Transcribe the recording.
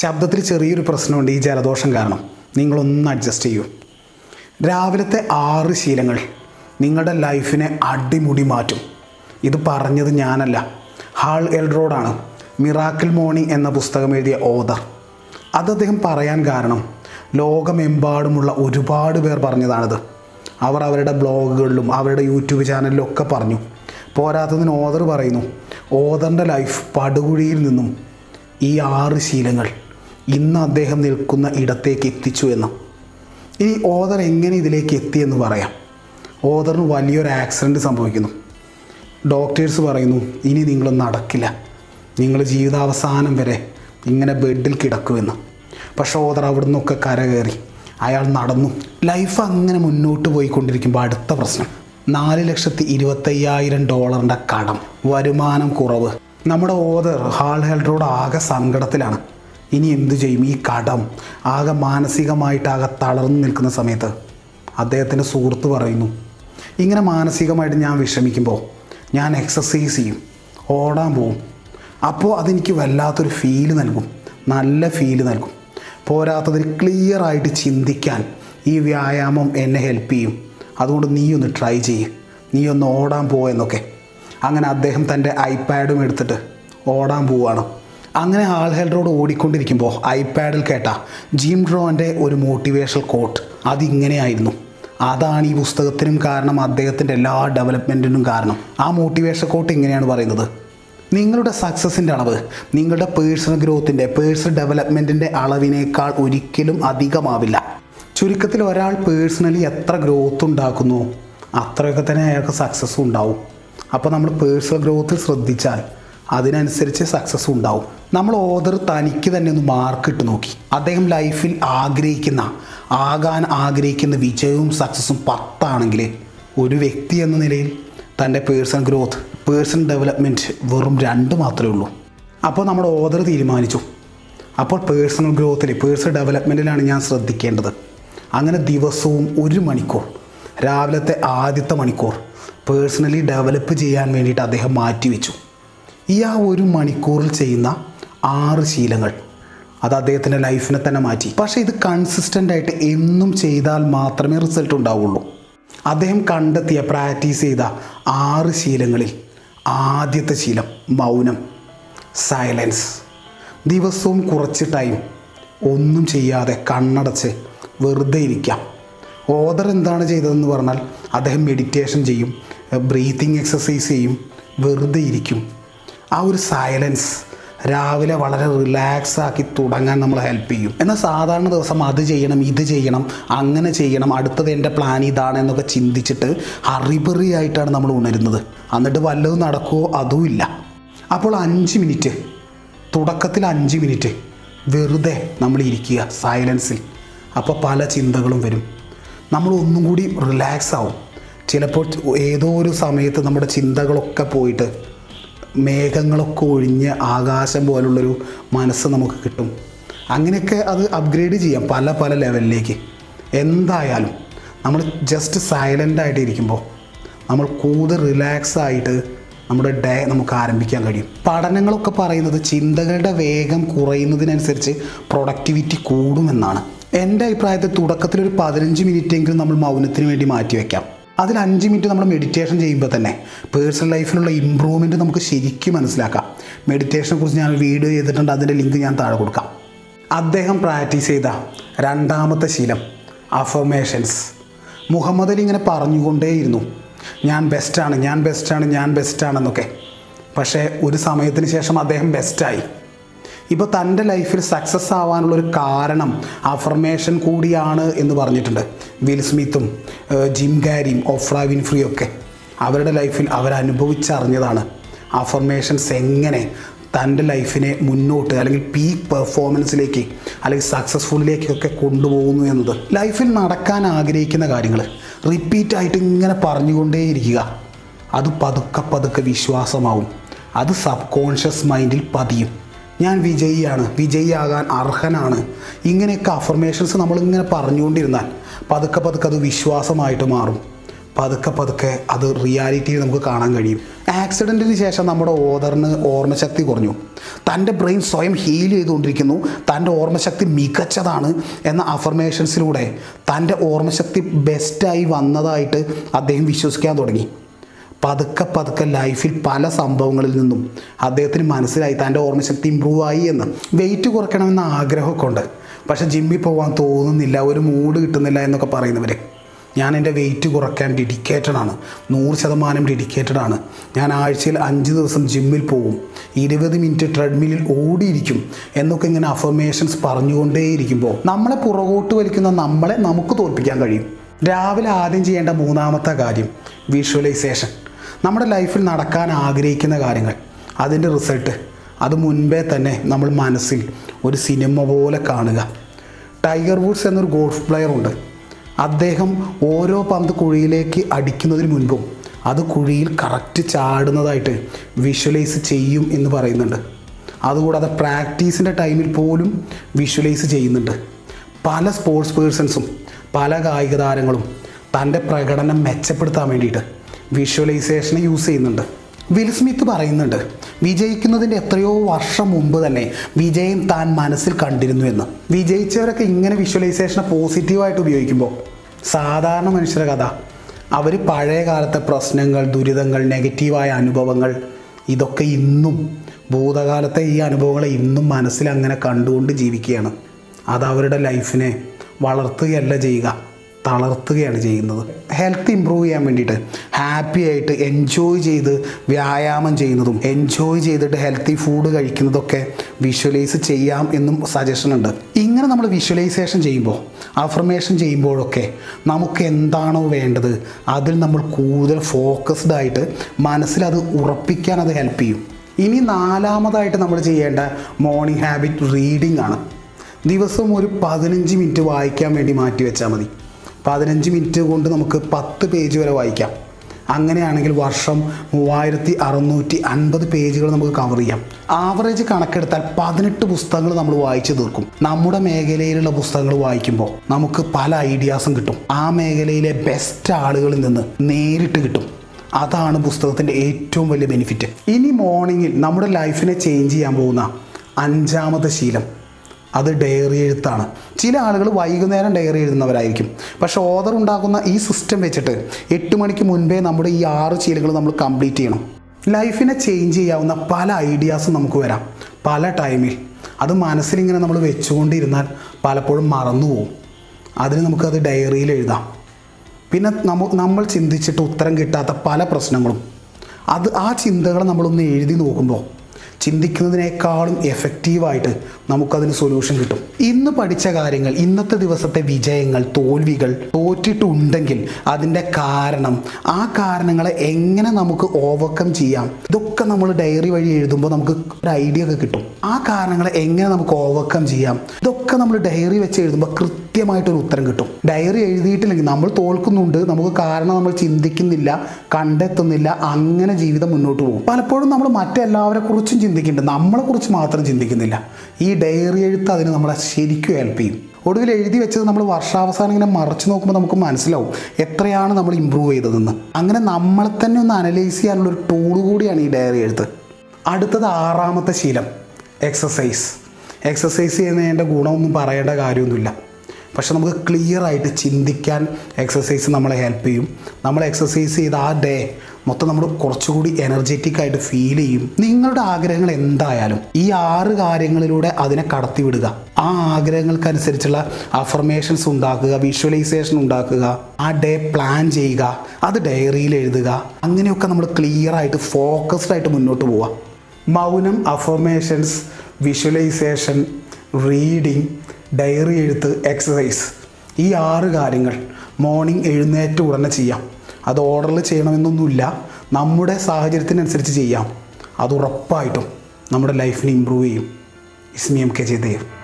ശബ്ദത്തിൽ ചെറിയൊരു പ്രശ്നമുണ്ട് ഈ ജലദോഷം കാരണം. നിങ്ങളൊന്ന് അഡ്ജസ്റ്റ് ചെയ്യൂ. രാവിലത്തെ ആറ് ശീലങ്ങൾ നിങ്ങളുടെ ലൈഫിനെ അടിമുടി മാറ്റും. ഇത് പറഞ്ഞത് ഞാനല്ല. ഹാൾ എൽഡ്രോഡാണ് മിറാക്കിൾ മോർണിംഗ് എന്ന പുസ്തകം എഴുതിയ ഓദർ അത് അദ്ദേഹം പറയാൻ കാരണം ലോകമെമ്പാടുമുള്ള ഒരുപാട് പേർ പറഞ്ഞതാണിത്. അവർ അവരുടെ ബ്ലോഗുകളിലും അവരുടെ യൂട്യൂബ് ചാനലിലും ഒക്കെ പറഞ്ഞു. പോരാത്തതിന് ഓദർ പറയുന്നു ഓദറിന്റെ ലൈഫ് പടുകുഴിയിൽ നിന്നും ഈ ആറ് ശീലങ്ങൾ ഇന്ന് അദ്ദേഹം നിൽക്കുന്ന ഇടത്തേക്ക് എത്തിച്ചു എന്ന്. ഇനി ഓദർ എങ്ങനെ ഇതിലേക്ക് എത്തിയെന്ന് പറയാം. ഓദറിന് വലിയൊരു ആക്സിഡന്റ് സംഭവിക്കുന്നു. ഡോക്ടേഴ്സ് പറയുന്നു ഇനി നിങ്ങൾ നടക്കില്ല. നിങ്ങൾ ജീവിതാവസാനം വരെ ഇങ്ങനെ ബെഡിൽ കിടക്കുമെന്ന്. പക്ഷേ ഓദർ അവിടെ നിന്നൊക്കെ കരകയറി. അയാൾ നടന്നു. ലൈഫ് അങ്ങനെ മുന്നോട്ട് പോയിക്കൊണ്ടിരിക്കുമ്പോൾ അടുത്ത പ്രശ്നം. നാല് ലക്ഷത്തി ഇരുപത്തയ്യായിരം ഡോളറിന്റെ കടം വരുമാനം കുറവ്. നമ്മുടെ ഓദർ ഹാൾ ഹെൽഡറോട് ആകെ സങ്കടത്തിലാണ്. ഇനി എന്തു ചെയ്യും? ഈ കടം ആകെ മാനസികമായിട്ട് ആകെ തളർന്നു നിൽക്കുന്ന സമയത്ത് അദ്ദേഹത്തിന്റെ സുഹൃത്ത് പറയുന്നു ഇങ്ങനെ മാനസികമായിട്ട് ഞാൻ വിഷമിക്കുമ്പോൾ ഞാൻ എക്സസൈസ് ചെയ്യും ഓടാൻ പോവും. അപ്പോൾ അതെനിക്ക് വല്ലാത്തൊരു ഫീൽ നൽകും നല്ല ഫീൽ നൽകും. പോരാത്തതിന് ക്ലിയറായിട്ട് ചിന്തിക്കാൻ ഈ വ്യായാമം എന്നെ ഹെൽപ്പ് ചെയ്യും. അതുകൊണ്ട് നീ ഒന്ന് ട്രൈ ചെയ്യ്. നീ ഒന്ന് ഓടാൻ പോവെന്നൊക്കെ അങ്ങനെ അദ്ദേഹം തന്റെ ഐപാഡും എടുത്തിട്ട് ഓടാൻ പോവുകയാണ്. അങ്ങനെ ആൾ ഹെൽഡറോട് ഓടിക്കൊണ്ടിരിക്കുമ്പോൾ ഐപാഡിൽ കേട്ട ജിം ഡ്രോന്റെ ഒരു മോട്ടിവേഷണൽ കോട്ട് അതിങ്ങനെയായിരുന്നു. അതാണ് ഈ പുസ്തകത്തിനും കാരണം അദ്ദേഹത്തിന്റെ എല്ലാ ഡെവലപ്മെന്റിനും കാരണം. ആ മോട്ടിവേഷൻ കോട്ട് ഇങ്ങനെയാണ് പറയുന്നത്. നിങ്ങളുടെ സക്സസിന്റെ അളവ് നിങ്ങളുടെ പേഴ്സണൽ ഗ്രോത്തിന്റെ പേഴ്സണൽ ഡെവലപ്മെന്റിന്റെ അളവിനേക്കാൾ ഒരിക്കലും അധികമാവില്ല. ചുരുക്കത്തിൽ ഒരാൾ പേഴ്സണലി എത്ര ഗ്രോത്ത് ഉണ്ടാക്കുന്നു അത്രയൊക്കെ തന്നെ അയാൾക്ക് സക്സസ്സും ഉണ്ടാവും. അപ്പോൾ നമ്മൾ പേഴ്സണൽ ഗ്രോത്ത് ശ്രദ്ധിച്ചാൽ അതിനനുസരിച്ച് സക്സസ് ഉണ്ടാവും. നമ്മൾ ഓദർ തനിക്ക് തന്നെ ഒന്ന് മാർക്ക് ഇട്ട് നോക്കി. അദ്ദേഹം ലൈഫിൽ ആഗ്രഹിക്കുന്ന ആകാൻ ആഗ്രഹിക്കുന്ന വിജയവും സക്സസ്സും പത്താണെങ്കിൽ ഒരു വ്യക്തി എന്ന നിലയിൽ തന്റെ പേഴ്സണൽ ഗ്രോത്ത് പേഴ്സണൽ ഡെവലപ്മെന്റ് വെറും രണ്ട് മാത്രമേ ഉള്ളൂ. അപ്പോൾ നമ്മൾ ഓദർ തീരുമാനിച്ചു. അപ്പോൾ പേഴ്സണൽ ഗ്രോത്തിൽ പേഴ്സണൽ ഡെവലപ്മെന്റിലാണ് ഞാൻ ശ്രദ്ധിക്കേണ്ടത്. അങ്ങനെ ദിവസവും ഒരു മണിക്കൂർ രാവിലത്തെ ആദ്യത്തെ മണിക്കൂർ പേഴ്സണലി ഡെവലപ്പ് ചെയ്യാൻ വേണ്ടിയിട്ട് അദ്ദേഹം മാറ്റിവെച്ചു. ഈ ആ ഒരു മണിക്കൂറിൽ ചെയ്യുന്ന ആറ് ശീലങ്ങൾ. അത് അദ്ദേഹത്തിന്റെ ലൈഫിനെ തന്നെ മാറ്റി. പക്ഷേ ഇത് കൺസിസ്റ്റന്റ് ആയിട്ട് എന്നും ചെയ്താൽ മാത്രമേ റിസൾട്ട് ഉണ്ടാവുള്ളൂ. അദ്ദേഹം കണ്ടെത്തിയ പ്രാക്ടീസ് ചെയ്ത ആറ് ശീലങ്ങളിൽ ആദ്യത്തെ ശീലം മൗനം സൈലൻസ് ദിവസവും കുറച്ച് ടൈം ഒന്നും ചെയ്യാതെ കണ്ണടച്ച് വെറുതെ ഇരിക്കാം. ഓദർ എന്താണ് ചെയ്തതെന്ന് പറഞ്ഞാൽ അദ്ദേഹം മെഡിറ്റേഷൻ ചെയ്യും ബ്രീത്തിങ് എക്സസൈസ് ചെയ്യും വെറുതെ ഇരിക്കും. ആ ഒരു സൈലൻസ് രാവിലെ വളരെ റിലാക്സ് ആക്കി തുടങ്ങാൻ നമ്മൾ ഹെൽപ്പ് ചെയ്യും. എന്നാൽ സാധാരണ ദിവസം അത് ചെയ്യണം ഇത് ചെയ്യണം അങ്ങനെ ചെയ്യണം അടുത്തത് എന്റെ പ്ലാൻ ഇതാണ് എന്നൊക്കെ ചിന്തിച്ചിട്ട് ഹറിബറി ആയിട്ടാണ് നമ്മൾ ഉണരുന്നത്. എന്നിട്ട് വല്ലതും നടക്കുമോ അതുമില്ല അപ്പോൾ അഞ്ച് മിനിറ്റ് തുടക്കത്തിൽ അഞ്ച് മിനിറ്റ് വെറുതെ നമ്മൾ ഇരിക്കുക സൈലൻസിൽ അപ്പോൾ പല ചിന്തകളും വരും. നമ്മൾ ഒന്നും കൂടി റിലാക്സ് ആവും. ചിലപ്പോൾ ഏതോ ഒരു സമയത്ത് നമ്മുടെ ചിന്തകളൊക്കെ പോയിട്ട് മേഘങ്ങളൊക്കെ ഒഴിഞ്ഞ് ആകാശം പോലുള്ളൊരു മനസ്സ് നമുക്ക് കിട്ടും. അങ്ങനെയൊക്കെ അത് അപ്ഗ്രേഡ് ചെയ്യാം പല പല ലെവലിലേക്ക് എന്തായാലും നമ്മൾ ജസ്റ്റ് സൈലന്റ് ആയിട്ട് ഇരിക്കുമ്പോൾ നമ്മൾ കൂടുതൽ റിലാക്സ് ആയിട്ട് നമ്മുടെ ഡേ നമുക്ക് ആരംഭിക്കാൻ കഴിയും. പഠനങ്ങളൊക്കെ പറയുന്നത് ചിന്തകളുടെ വേഗം കുറയുന്നതിനനുസരിച്ച് പ്രൊഡക്ടിവിറ്റി കൂടുമെന്നാണ്. എന്റെ അഭിപ്രായത്തിൽ തുടക്കത്തിൽ ഒരു പതിനഞ്ച് മിനിറ്റെങ്കിലും നമ്മൾ മൗനത്തിന് വേണ്ടി മാറ്റിവെക്കാം. അതിൽ അഞ്ച് മിനിറ്റ് നമ്മൾ മെഡിറ്റേഷൻ ചെയ്യുമ്പോൾ തന്നെ പേഴ്സണൽ ലൈഫിലുള്ള ഇമ്പ്രൂവ്മെന്റ് നമുക്ക് ശരിക്കും മനസ്സിലാക്കാം. മെഡിറ്റേഷനെ കുറിച്ച് ഞാൻ വീഡിയോ ചെയ്തിട്ടുണ്ട് അതിന്റെ ലിങ്ക് ഞാൻ താഴെ കൊടുക്കാം. അദ്ദേഹം പ്രാക്ടീസ് ചെയ്ത രണ്ടാമത്തെ ശീലം അഫർമേഷൻസ് മുഹമ്മദ് അലി ഇങ്ങനെ പറഞ്ഞുകൊണ്ടേയിരുന്നു ഞാൻ ബെസ്റ്റാണ് ഞാൻ ബെസ്റ്റാണ് ഞാൻ ബെസ്റ്റാണെന്നൊക്കെ പക്ഷേ ഒരു സമയത്തിന് ശേഷം അദ്ദേഹം ബെസ്റ്റായി ഇപ്പോൾ തന്റെ ലൈഫിൽ സക്സസ് ആവാനുള്ള ഒരു കാരണം അഫർമേഷൻ കൂടിയാണ് എന്ന് പറഞ്ഞിട്ടുണ്ട്. വിൽ സ്മിത്തും ജിം ഗാരിയും ഓഫ്രാവിൻ വിൻഫ്രിയും ഒക്കെ അവരുടെ ലൈഫിൽ അവരനുഭവിച്ചറിഞ്ഞതാണ്. അഫർമേഷൻസ് എങ്ങനെ തന്റെ ലൈഫിനെ മുന്നോട്ട് അല്ലെങ്കിൽ പീക്ക് പെർഫോമൻസിലേക്ക് അല്ലെങ്കിൽ സക്സസ്ഫുള്ളിലേക്കൊക്കെ കൊണ്ടുപോകുന്നു എന്നത്. ലൈഫിൽ നടക്കാൻ ആഗ്രഹിക്കുന്ന കാര്യങ്ങൾ റിപ്പീറ്റായിട്ട് ഇങ്ങനെ പറഞ്ഞുകൊണ്ടേയിരിക്കുക. അത് പതുക്കെ പതുക്കെ വിശ്വാസമാവും. അത് സബ് കോൺഷ്യസ് മൈൻഡിൽ പതിയും. ഞാൻ വിജയിയാണ് വിജയിയാകാൻ അർഹനാണ്. ഇങ്ങനെയൊക്കെ അഫർമേഷൻസ് നമ്മളിങ്ങനെ പറഞ്ഞുകൊണ്ടിരുന്നാൽ പതുക്കെ പതുക്കെ അത് വിശ്വാസമായിട്ട് മാറും. പതുക്കെ പതുക്കെ അത് റിയാലിറ്റിയിൽ നമുക്ക് കാണാൻ കഴിയും. ആക്സിഡന്റിന് ശേഷം നമ്മുടെ ഓദറിന് ഓർമ്മശക്തി കുറഞ്ഞു. തന്റെ ബ്രെയിൻ സ്വയം ഹീൽ ചെയ്തുകൊണ്ടിരിക്കുന്നു. തന്റെ ഓർമ്മശക്തി മികച്ചതാണ് എന്ന അഫർമേഷൻസിലൂടെ തന്റെ ഓർമ്മശക്തി ബെസ്റ്റായി വന്നതായിട്ട് അദ്ദേഹം വിശ്വസിക്കാൻ തുടങ്ങി. പതുക്കെ പതുക്കെ ലൈഫിൽ പല സംഭവങ്ങളിൽ നിന്നും അദ്ദേഹത്തിന് മനസ്സിലായി തന്റെ ഓർമ്മശക്തി ഇമ്പ്രൂവ് ആയി എന്ന്. വെയിറ്റ് കുറയ്ക്കണമെന്ന ആഗ്രഹമൊക്കെ ഉണ്ട് പക്ഷേ ജിമ്മിൽ പോകാൻ തോന്നുന്നില്ല ഒരു മൂഡ് കിട്ടുന്നില്ല എന്നൊക്കെ പറയുന്നവർ ഞാൻ എന്റെ വെയിറ്റ് കുറയ്ക്കാൻ ഡെഡിക്കേറ്റഡ് ആണ്. നൂറ് ശതമാനം ഡെഡിക്കേറ്റഡ് ആണ്. ഞാൻ ആഴ്ചയിൽ അഞ്ച് ദിവസം ജിമ്മിൽ പോകും ഇരുപത് മിനിറ്റ് ട്രെഡ്മില്ലിൽ ഓടിയിരിക്കും എന്നൊക്കെ ഇങ്ങനെ അഫർമേഷൻസ് പറഞ്ഞുകൊണ്ടേയിരിക്കുമ്പോൾ നമ്മളെ പുറകോട്ട് വലിക്കുന്ന നമ്മളെ നമുക്ക് തോൽപ്പിക്കാൻ കഴിയും. രാവിലെ ആദ്യം ചെയ്യേണ്ട മൂന്നാമത്തെ കാര്യം വിഷ്വലൈസേഷൻ നമ്മുടെ ലൈഫിൽ നടക്കാൻ ആഗ്രഹിക്കുന്ന കാര്യങ്ങൾ അതിന്റെ റിസൾട്ട് അത് മുൻപേ തന്നെ നമ്മൾ മനസ്സിൽ ഒരു സിനിമ പോലെ കാണുക. ടൈഗർ വുഡ്സ് എന്നൊരു ഗോൾഫ് പ്ലെയർ ഉണ്ട്. അദ്ദേഹം ഓരോ പന്ത് കുഴിയിലേക്ക് അടിക്കുന്നതിന് മുൻപും അത് കുഴിയിൽ കറക്റ്റ് ചാടുന്നതായിട്ട് വിഷ്വലൈസ് ചെയ്യും എന്ന് പറയുന്നുണ്ട്. അതുകൂടാതെ പ്രാക്ടീസിന്റെ ടൈമിൽ പോലും വിഷ്വലൈസ് ചെയ്യുന്നുണ്ട്. പല സ്പോർട്സ് പേഴ്സൺസും പല കായിക താരങ്ങളും തന്റെ പ്രകടനം മെച്ചപ്പെടുത്താൻ വേണ്ടിയിട്ട് വിഷ്വലൈസേഷനെ യൂസ് ചെയ്യുന്നുണ്ട്. വിൽ സ്മിത്ത് പറയുന്നുണ്ട് വിജയിക്കുന്നതിന്റെ എത്രയോ വർഷം മുമ്പ് തന്നെ വിജയം താൻ മനസ്സിൽ കണ്ടിരുന്നു എന്ന്. വിജയിച്ചവരൊക്കെ ഇങ്ങനെ വിഷ്വലൈസേഷനെ പോസിറ്റീവായിട്ട് ഉപയോഗിക്കുമ്പോൾ സാധാരണ മനുഷ്യരുടെ കഥ. അവർ പഴയ കാലത്തെ പ്രശ്നങ്ങൾ ദുരിതങ്ങൾ നെഗറ്റീവായ അനുഭവങ്ങൾ ഇതൊക്കെ ഇന്നും ഭൂതകാലത്തെ ഈ അനുഭവങ്ങളെ ഇന്നും മനസ്സിൽ അങ്ങനെ കണ്ടുകൊണ്ട് ജീവിക്കുകയാണ്. അത് അവരുടെ ലൈഫിനെ വളർത്തുകയല്ല ചെയ്യുക. തളർത്തുകയാണ് ചെയ്യുന്നത്. ഹെൽത്ത് ഇമ്പ്രൂവ് ചെയ്യാൻ വേണ്ടിയിട്ട് ഹാപ്പി ആയിട്ട് എൻജോയ് ചെയ്ത് വ്യായാമം ചെയ്യുന്നതും എൻജോയ് ചെയ്തിട്ട് ഹെൽത്തി ഫുഡ് കഴിക്കുന്നതൊക്കെ വിഷ്വലൈസ് ചെയ്യാം എന്നും സജഷൻ ഉണ്ട്. ഇങ്ങനെ നമ്മൾ വിഷ്വലൈസേഷൻ ചെയ്യുമ്പോൾ അഫർമേഷൻ ചെയ്യുമ്പോഴൊക്കെ നമുക്ക് എന്താണോ വേണ്ടത് അതിൽ നമ്മൾ കൂടുതൽ ഫോക്കസ്ഡ് ആയിട്ട് മനസ്സിലത് ഉറപ്പിക്കാൻ അത് ഹെൽപ്പ് ചെയ്യും. ഇനി നാലാമതായിട്ട് നമ്മൾ ചെയ്യേണ്ട മോർണിംഗ് ഹാബിറ്റ് റീഡിംഗ് ആണ്. ദിവസം ഒരു പതിനഞ്ച് മിനിറ്റ് വായിക്കാൻ വേണ്ടി മാറ്റി വെച്ചാൽ മതി. പതിനഞ്ച് മിനിറ്റ് കൊണ്ട് നമുക്ക് പത്ത് പേജ് വരെ വായിക്കാം. അങ്ങനെയാണെങ്കിൽ വർഷം മൂവായിരത്തി അറുന്നൂറ്റി അൻപത് പേജുകൾ നമുക്ക് കവർ ചെയ്യാം. ആവറേജ് കണക്കെടുത്താൽ പതിനെട്ട് പുസ്തകങ്ങൾ നമ്മൾ വായിച്ചു തീർക്കും. നമ്മുടെ മേഖലയിലുള്ള പുസ്തകങ്ങൾ വായിക്കുമ്പോൾ നമുക്ക് പല ഐഡിയാസും കിട്ടും. ആ മേഖലയിലെ ബെസ്റ്റ് ആളുകളിൽ നിന്ന് നേരിട്ട് കിട്ടും. അതാണ് പുസ്തകത്തിന്റെ ഏറ്റവും വലിയ ബെനിഫിറ്റ് ഇനി മോർണിംഗിൽ നമ്മുടെ ലൈഫിനെ ചേഞ്ച് ചെയ്യാൻ പോകുന്ന അഞ്ചാമത്തെ ശീലം. അത് ഡയറി എഴുത്താണ്. ചില ആളുകൾ വൈകുന്നേരം ഡയറി എഴുതുന്നവരായിരിക്കും. പക്ഷേ ഓദർ ഉണ്ടാക്കുന്ന ഈ സിസ്റ്റം വെച്ചിട്ട് എട്ട് മണിക്ക് മുൻപേ നമ്മുടെ ഈ ആറ് ശീലങ്ങൾ നമ്മൾ കംപ്ലീറ്റ് ചെയ്യണം. ലൈഫിനെ ചേഞ്ച് ചെയ്യാവുന്ന പല ഐഡിയാസും നമുക്ക് വരാം. പല ടൈമിൽ അത് മനസ്സിലിങ്ങനെ നമ്മൾ വെച്ചുകൊണ്ടിരുന്നാൽ പലപ്പോഴും മറന്നു പോകും അതിന് നമുക്കത് ഡയറിയിൽ എഴുതാം. പിന്നെ നമ്മ നമ്മൾ ചിന്തിച്ചിട്ട് ഉത്തരം കിട്ടാത്ത പല പ്രശ്നങ്ങളും. അത് ആ ചിന്തകൾ നമ്മളൊന്ന് എഴുതി നോക്കുമ്പോൾ ചിന്തിക്കുന്നതിനേക്കാളും എഫക്റ്റീവായിട്ട് നമുക്കതിന് സൊല്യൂഷൻ കിട്ടും. ഇന്ന് പഠിച്ച കാര്യങ്ങൾ ഇന്നത്തെ ദിവസത്തെ വിജയങ്ങൾ തോൽവികൾ തോറ്റിട്ടുണ്ടെങ്കിൽ അതിന്റെ കാരണം ആ കാരണങ്ങളെ എങ്ങനെ നമുക്ക് ഓവർകം ചെയ്യാം? ഇതൊക്കെ നമ്മൾ ഡയറി വഴി എഴുതുമ്പോൾ നമുക്ക് ഒരു ഐഡിയ ഒക്കെ കിട്ടും. ആ കാരണങ്ങളെ എങ്ങനെ നമുക്ക് ഓവർകം ചെയ്യാം? ഇതൊക്കെ നമ്മൾ ഡയറി വെച്ച് എഴുതുമ്പോൾ കൃത്യമായിട്ടൊരു ഉത്തരം കിട്ടും. ഡയറി എഴുതിയിട്ടില്ലെങ്കിൽ നമ്മൾ തോൽക്കുന്നുണ്ട് നമുക്ക് കാരണം നമ്മൾ ചിന്തിക്കുന്നില്ല കണ്ടെത്തുന്നില്ല അങ്ങനെ ജീവിതം മുന്നോട്ട് പോകും. പലപ്പോഴും നമ്മൾ മറ്റെല്ലാവരെ കുറിച്ചും ചിന്തിക്കുന്നുണ്ട് നമ്മളെ കുറിച്ച് മാത്രം ചിന്തിക്കുന്നില്ല. ഈ ഡയറി എഴുത്ത് അതിന് നമ്മളെ ശരിക്കും ഹെൽപ്പ് ചെയ്യും. ഒടുവിൽ എഴുതി വെച്ചത് നമ്മൾ വർഷാവസാനം ഇങ്ങനെ മറച്ചു നോക്കുമ്പോൾ നമുക്ക് മനസ്സിലാവും എത്രയാണ് നമ്മൾ ഇമ്പ്രൂവ് ചെയ്തതെന്ന്. അങ്ങനെ നമ്മളെ തന്നെ ഒന്ന് അനലൈസ് ചെയ്യാനുള്ള ഒരു ടൂൾ കൂടിയാണ് ഈ ഡയറി എഴുത്ത്. അടുത്തത് ആറാമത്തെ ശീലം എക്സസൈസ് എക്സസൈസ് ചെയ്യുന്നതിന്റെ ഗുണമൊന്നും പറയേണ്ട കാര്യമൊന്നുമില്ല. പക്ഷെ നമുക്ക് ക്ലിയർ ആയിട്ട് ചിന്തിക്കാൻ എക്സസൈസ് നമ്മളെ ഹെൽപ്പ് ചെയ്യും. നമ്മൾ എക്സസൈസ് ചെയ്ത് ആ ഡേ മൊത്തം നമ്മൾ കുറച്ചുകൂടി എനർജറ്റിക് ആയിട്ട് ഫീൽ ചെയ്യും. നിങ്ങളുടെ ആഗ്രഹങ്ങൾ എന്തായാലും ഈ ആറ് കാര്യങ്ങളിലൂടെ അതിനെ കടത്തിവിടുക ആ ആഗ്രഹങ്ങൾക്കനുസരിച്ചുള്ള അഫർമേഷൻസ് ഉണ്ടാക്കുക വിഷ്വലൈസേഷൻ ഉണ്ടാക്കുക ആ ഡേ പ്ലാൻ ചെയ്യുക അത് ഡയറിയിൽ എഴുതുക. അങ്ങനെയൊക്കെ നമ്മൾ ക്ലിയർ ആയിട്ട് ഫോക്കസ്ഡ് ആയിട്ട് മുന്നോട്ട് പോവുക. മൗനം അഫർമേഷൻസ് വിഷ്വലൈസേഷൻ റീഡിങ് ഡയറി എഴുത്ത് എക്സസൈസ് ഈ ആറ് കാര്യങ്ങൾ മോർണിംഗ് എഴുന്നേറ്റ് ഉടനെ ചെയ്യാം. അത് ഓർഡറിൽ ചെയ്യണമെന്നൊന്നുമില്ല. നമ്മുടെ സാഹചര്യത്തിനനുസരിച്ച് ചെയ്യാം. അത് ഉറപ്പായിട്ടും നമ്മുടെ ലൈഫിനെ ഇമ്പ്രൂവ് ചെയ്യും. It's me M K Jayadev.